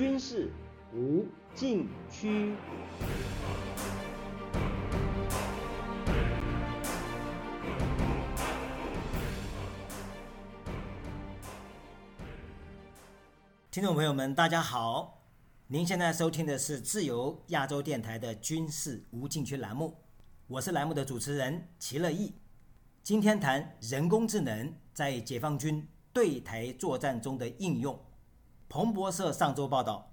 军事无禁区。听众朋友们，大家好！您现在收听的是自由亚洲电台的军事无禁区栏目，我是栏目的主持人齐乐意。今天谈人工智能在解放军对台作战中的应用。彭博社上周报道，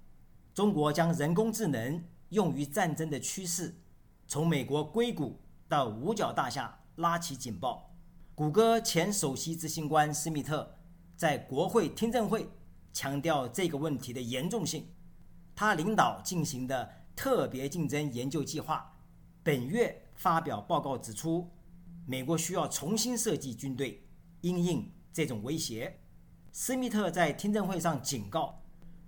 中国将人工智能用于战争的趋势，从美国硅谷到五角大厦拉起警报。谷歌前首席执行官施密特在国会听证会。强调这个问题的严重性。他领导进行的特别竞争研究计划本月发表报告指出，美国需要重新设计军队，应应这种威胁。斯密特在听证会上警告，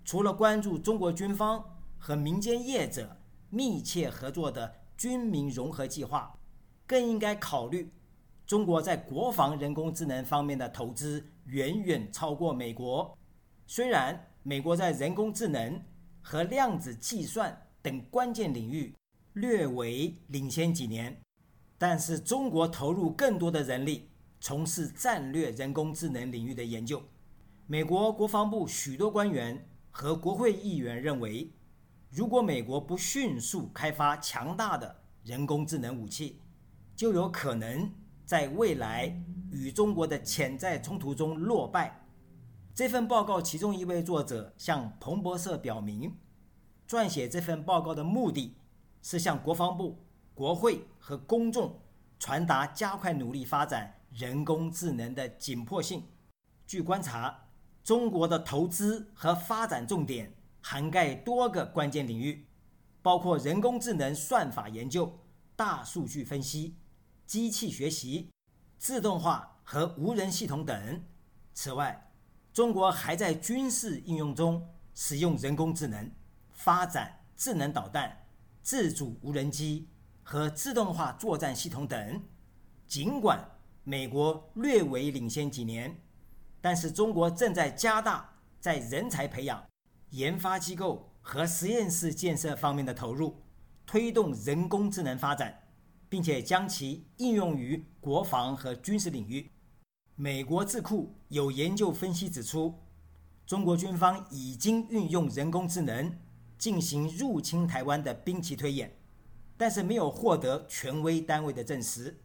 除了关注中国军方和民间业者密切合作的军民融合计划，更应该考虑中国在国防人工智能方面的投资远远超过美国。虽然美国在人工智能和量子计算等关键领域略微领先几年，但是中国投入更多的人力从事战略人工智能领域的研究。美国国防部许多官员和国会议员认为，如果美国不迅速开发强大的人工智能武器，就有可能在未来与中国的潜在冲突中落败。这份报告其中一位作者向彭博社表明，撰写这份报告的目的是向国防部、国会和公众传达加快努力发展人工智能的紧迫性。据观察，中国的投资和发展重点涵盖多个关键领域，包括人工智能算法研究、大数据分析、机器学习、自动化和无人系统等。此外，中国还在军事应用中使用人工智能，发展智能导弹、自主无人机和自动化作战系统等。尽管美国略微领先几年，但是中国正在加大在人才培养、研发机构和实验室建设方面的投入，推动人工智能发展，并且将其应用于国防和军事领域。美国智库有研究分析指出，中国军方已经运用人工智能进行入侵台湾的兵棋推演，但是没有获得权威单位的证实。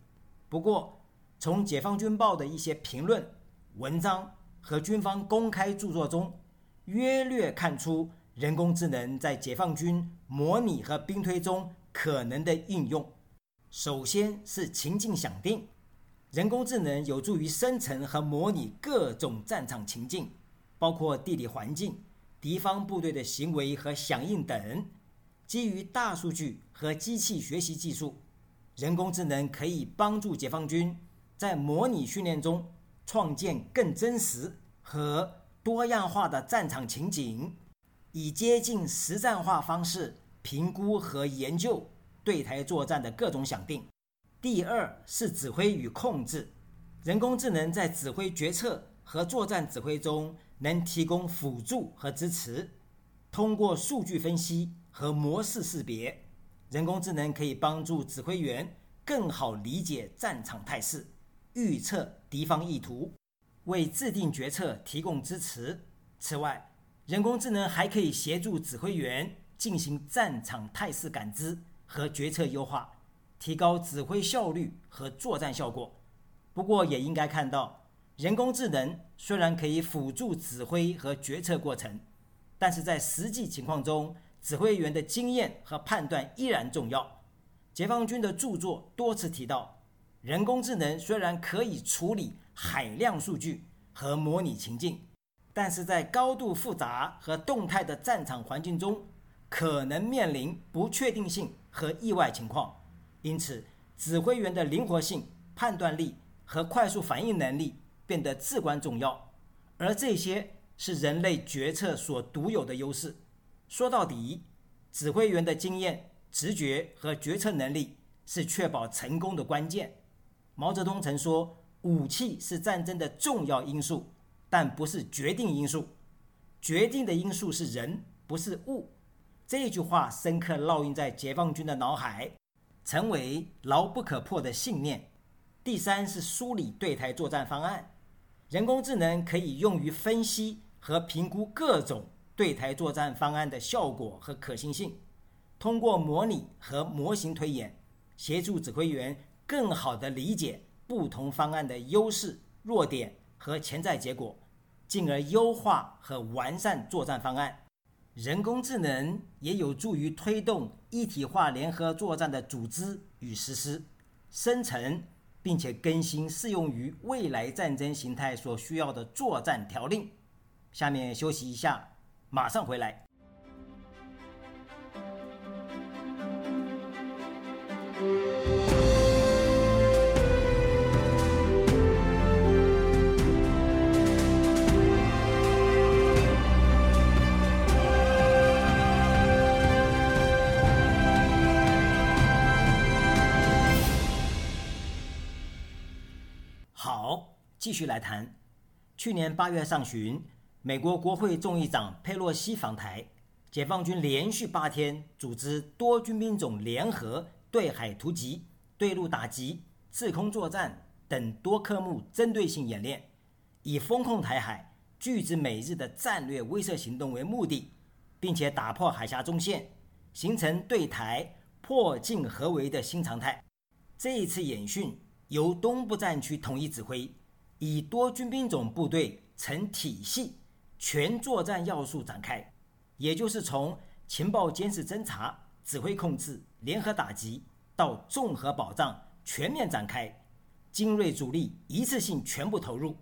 不过，从解放军报的一些评论、文章和军方公开著作中，约略看出人工智能在解放军模拟和兵推中可能的应用。首先是情境响定。人工智能有助于生成和模拟各种战场情境，包括地理环境、敌方部队的行为和响应等。基于大数据和机器学习技术，人工智能可以帮助解放军在模拟训练中创建更真实和多样化的战场情景，以接近实战化方式评估和研究对台作战的各种想定。第二是指挥与控制，人工智能在指挥决策和作战指挥中能提供辅助和支持。通过数据分析和模式识别，人工智能可以帮助指挥员更好理解战场态势，预测敌方意图，为制定决策提供支持。此外，人工智能还可以协助指挥员进行战场态势感知和决策优化。提高指挥效率和作战效果。不过，也应该看到，人工智能虽然可以辅助指挥和决策过程，但是在实际情况中，指挥员的经验和判断依然重要。解放军的著作多次提到，人工智能虽然可以处理海量数据和模拟情境，但是在高度复杂和动态的战场环境中，可能面临不确定性和意外情况。因此，指挥员的灵活性、判断力和快速反应能力变得至关重要，而这些是人类决策所独有的优势。说到底，指挥员的经验、直觉和决策能力是确保成功的关键。毛泽东曾说：“武器是战争的重要因素，但不是决定因素。决定的因素是人，不是物。这句话深刻烙印在解放军的脑海，成为牢不可破的信念。第三是梳理对台作战方案，人工智能可以用于分析和评估各种对台作战方案的效果和可行性，通过模拟和模型推演，协助指挥员更好地理解不同方案的优势、弱点和潜在结果，进而优化和完善作战方案。人工智能也有助于推动一体化联合作战的组织与实施、生成，并且更新适用于未来战争形态所需要的作战条令。下面休息一下，马上回来。继续来谈，去年八月上旬，美国国会众议长佩洛西访台，解放军连续八天组织多军兵种联合对海突击、对陆打击、制空作战等多科目针对性演练，以封控台海、拒止美日的战略威慑行动为目的，并且打破海峡中线，形成对台破镜合围的新常态。这一次演训由东部战区统一指挥。以多军兵种部队成体系，全作战要素展开，也就是从情报监视侦查、指挥控制、联合打击到综合保障全面展开，精锐主力一次性全部投入。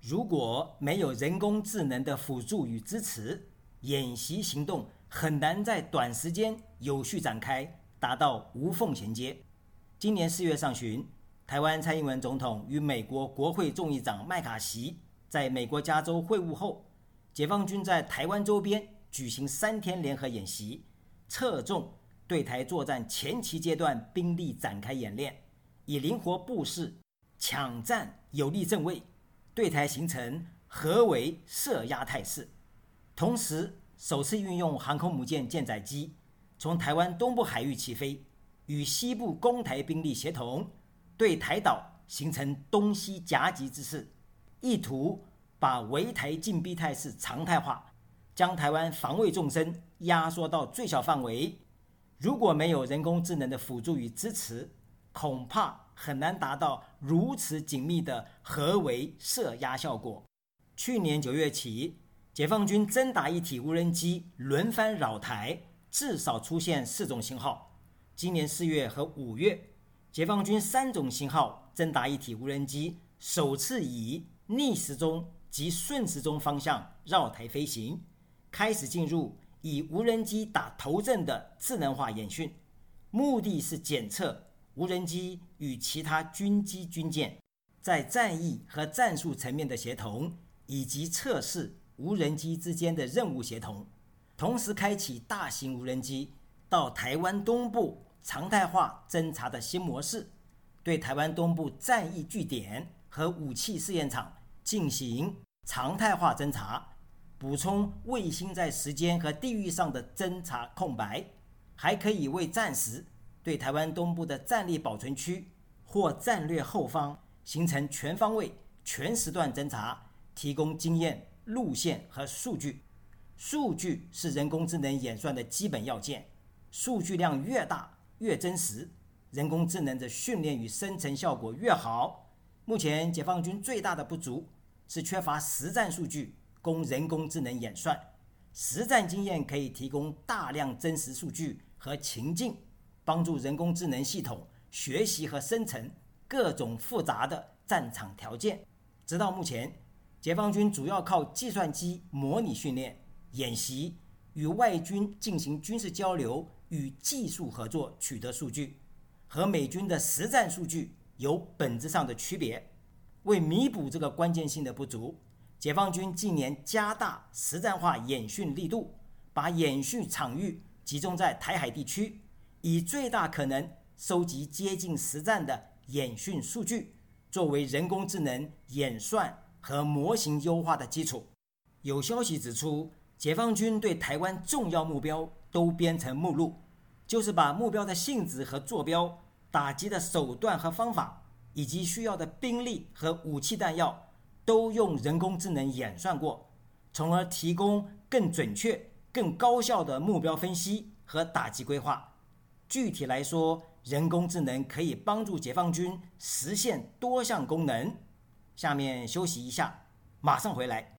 如果没有人工智能的辅助与支持，演习行动很难在短时间有序展开，达到无缝衔接。今年四月上旬。台湾蔡英文总统与美国国会众议长麦卡锡在美国加州会晤后，解放军在台湾周边举行三天联合演习，侧重对台作战前期阶段兵力展开演练，以灵活布势、抢占有利阵位，对台形成合围射压态势。同时，首次运用航空母舰舰载机从台湾东部海域起飞，与西部攻台兵力协同。对台岛形成东西夹击之势，意图把围台禁闭态势常态化，将台湾防卫纵深压缩到最小范围。如果没有人工智能的辅助与支持，恐怕很难达到如此紧密的合围射压效果。去年九月起，解放军真打一体无人机轮番扰台，至少出现四种型号。今年四月和五月。解放军三种型号侦达一体无人机首次以逆时钟及顺时钟方向绕台飞行，开始进入以无人机打头阵的智能化演训，目的是检测无人机与其他军机军舰在战役和战术层面的协同，以及测试无人机之间的任务协同，同时开启大型无人机到台湾东部。常态化侦察的新模式，对台湾东部战役据点和武器试验场进行常态化侦察，补充卫星在时间和地域上的侦察空白，还可以为战时对台湾东部的战力保存区或战略后方形成全方位、全时段侦察提供经验、路线和数据。数据是人工智能演算的基本要件，数据量越大。越真实，人工智能的训练与生成效果越好。目前解放军最大的不足是缺乏实战数据供人工智能演算，实战经验可以提供大量真实数据和情境，帮助人工智能系统学习和生成各种复杂的战场条件。直到目前，解放军主要靠计算机模拟训练、演习，与外军进行军事交流。与技术合作取得数据，和美军的实战数据有本质上的区别。为弥补这个关键性的不足，解放军近年加大实战化演训力度，把演训场域集中在台海地区，以最大可能收集接近实战的演训数据，作为人工智能演算和模型优化的基础。有消息指出，解放军对台湾重要目标都编成目录，就是把目标的性质和坐标、打击的手段和方法，以及需要的兵力和武器弹药，都用人工智能演算过，从而提供更准确、更高效的目标分析和打击规划。具体来说，人工智能可以帮助解放军实现多项功能。下面休息一下，马上回来。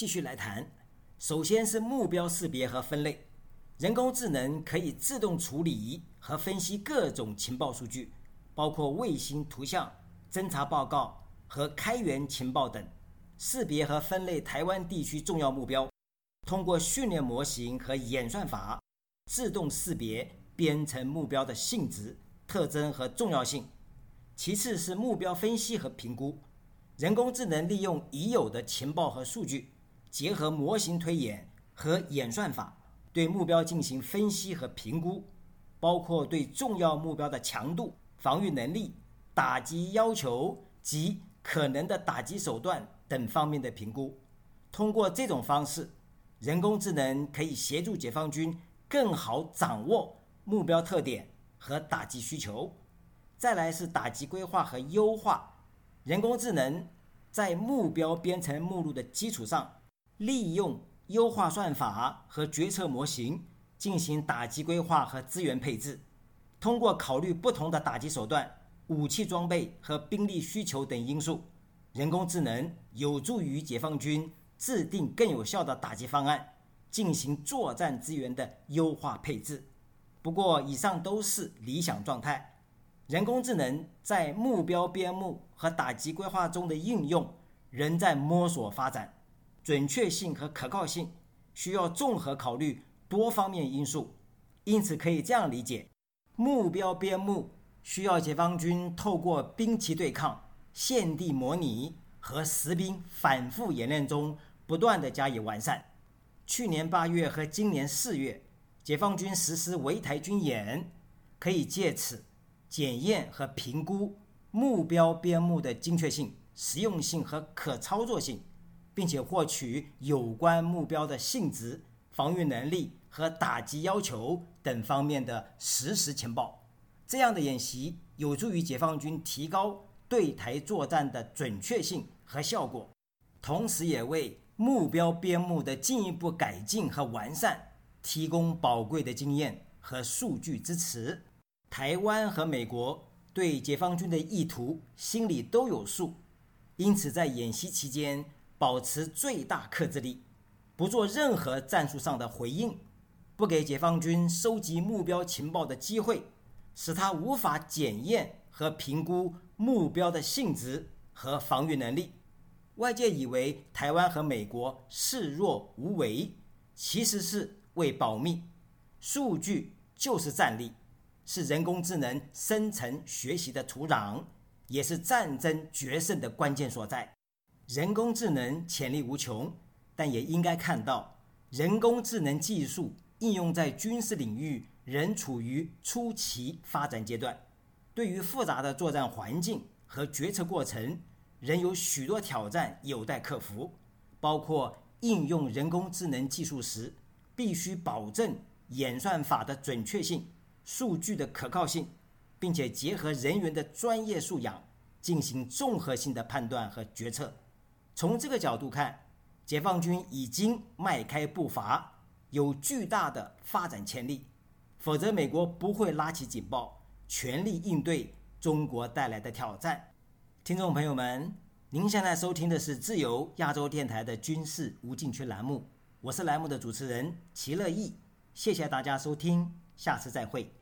继续来谈。首先是目标识别和分类，人工智能可以自动处理和分析各种情报数据，包括卫星图像、侦察报告和开源情报等，识别和分类台湾地区重要目标。通过训练模型和演算法，自动识别编程目标的性质、特征和重要性。其次是目标分析和评估。人工智能利用已有的情报和数据，结合模型推演和演算法，对目标进行分析和评估，包括对重要目标的强度、防御能力、打击要求及可能的打击手段等方面的评估。通过这种方式，人工智能可以协助解放军更好掌握目标特点和打击需求。再来是打击规划和优化。人工智能在目标编程目录的基础上，利用优化算法和决策模型进行打击规划和资源配置。通过考虑不同的打击手段、武器装备和兵力需求等因素，人工智能有助于解放军制定更有效的打击方案，进行作战资源的优化配置。不过，以上都是理想状态。人工智能在目标编目和打击规划中的应用仍在摸索发展，准确性和可靠性需要综合考虑多方面因素，因此可以这样理解：目标编目需要解放军透过兵棋对抗、现地模拟和实兵反复演练中不断的加以完善。去年八月和今年四月，解放军实施围台军演，可以借此。检验和评估目标编目的精确性、实用性和可操作性，并且获取有关目标的性质、防御能力和打击要求等方面的实时情报。这样的演习有助于解放军提高对台作战的准确性和效果，同时也为目标编目的进一步改进和完善提供宝贵的经验和数据支持。台湾和美国对解放军的意图心里都有数，因此在演习期间保持最大克制力，不做任何战术上的回应，不给解放军收集目标情报的机会，使他无法检验和评估目标的性质和防御能力。外界以为台湾和美国视若无为，其实是为保密。数据就是战力。是人工智能生成学习的土壤，也是战争决胜的关键所在。人工智能潜力无穷，但也应该看到，人工智能技术应用在军事领域仍处于初期发展阶段。对于复杂的作战环境和决策过程，仍有许多挑战有待克服，包括应用人工智能技术时，必须保证演算法的准确性。数据的可靠性，并且结合人员的专业素养进行综合性的判断和决策。从这个角度看，解放军已经迈开步伐，有巨大的发展潜力。否则，美国不会拉起警报，全力应对中国带来的挑战。听众朋友们，您现在收听的是自由亚洲电台的军事无禁区栏目，我是栏目的主持人齐乐意，谢谢大家收听。下次再会。